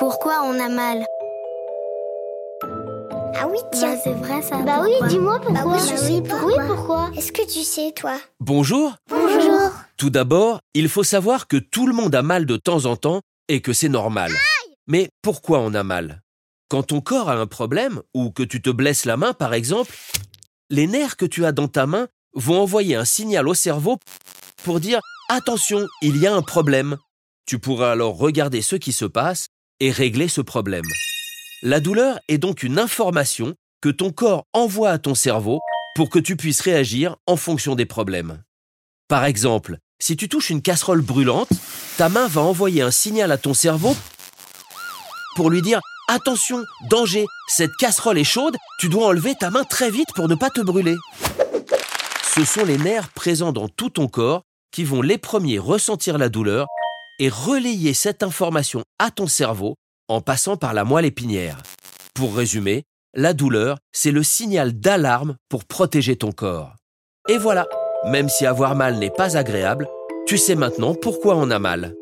pourquoi on a mal. Ah oui, tiens. Bah, c'est vrai ça. Bah oui, dis-moi pourquoi. Bah oui, je sais Oui, pourquoi Est-ce que tu sais, toi Bonjour. Bonjour. Tout d'abord, il faut savoir que tout le monde a mal de temps en temps et que c'est normal. Mais pourquoi on a mal? Quand ton corps a un problème ou que tu te blesses la main par exemple, les nerfs que tu as dans ta main vont envoyer un signal au cerveau pour dire Attention, il y a un problème. Tu pourras alors regarder ce qui se passe et régler ce problème. La douleur est donc une information que ton corps envoie à ton cerveau pour que tu puisses réagir en fonction des problèmes. Par exemple, si tu touches une casserole brûlante, ta main va envoyer un signal à ton cerveau pour lui dire Attention, danger, cette casserole est chaude, tu dois enlever ta main très vite pour ne pas te brûler. Ce sont les nerfs présents dans tout ton corps qui vont les premiers ressentir la douleur et relayer cette information à ton cerveau en passant par la moelle épinière. Pour résumer, la douleur, c'est le signal d'alarme pour protéger ton corps. Et voilà, même si avoir mal n'est pas agréable, tu sais maintenant pourquoi on a mal.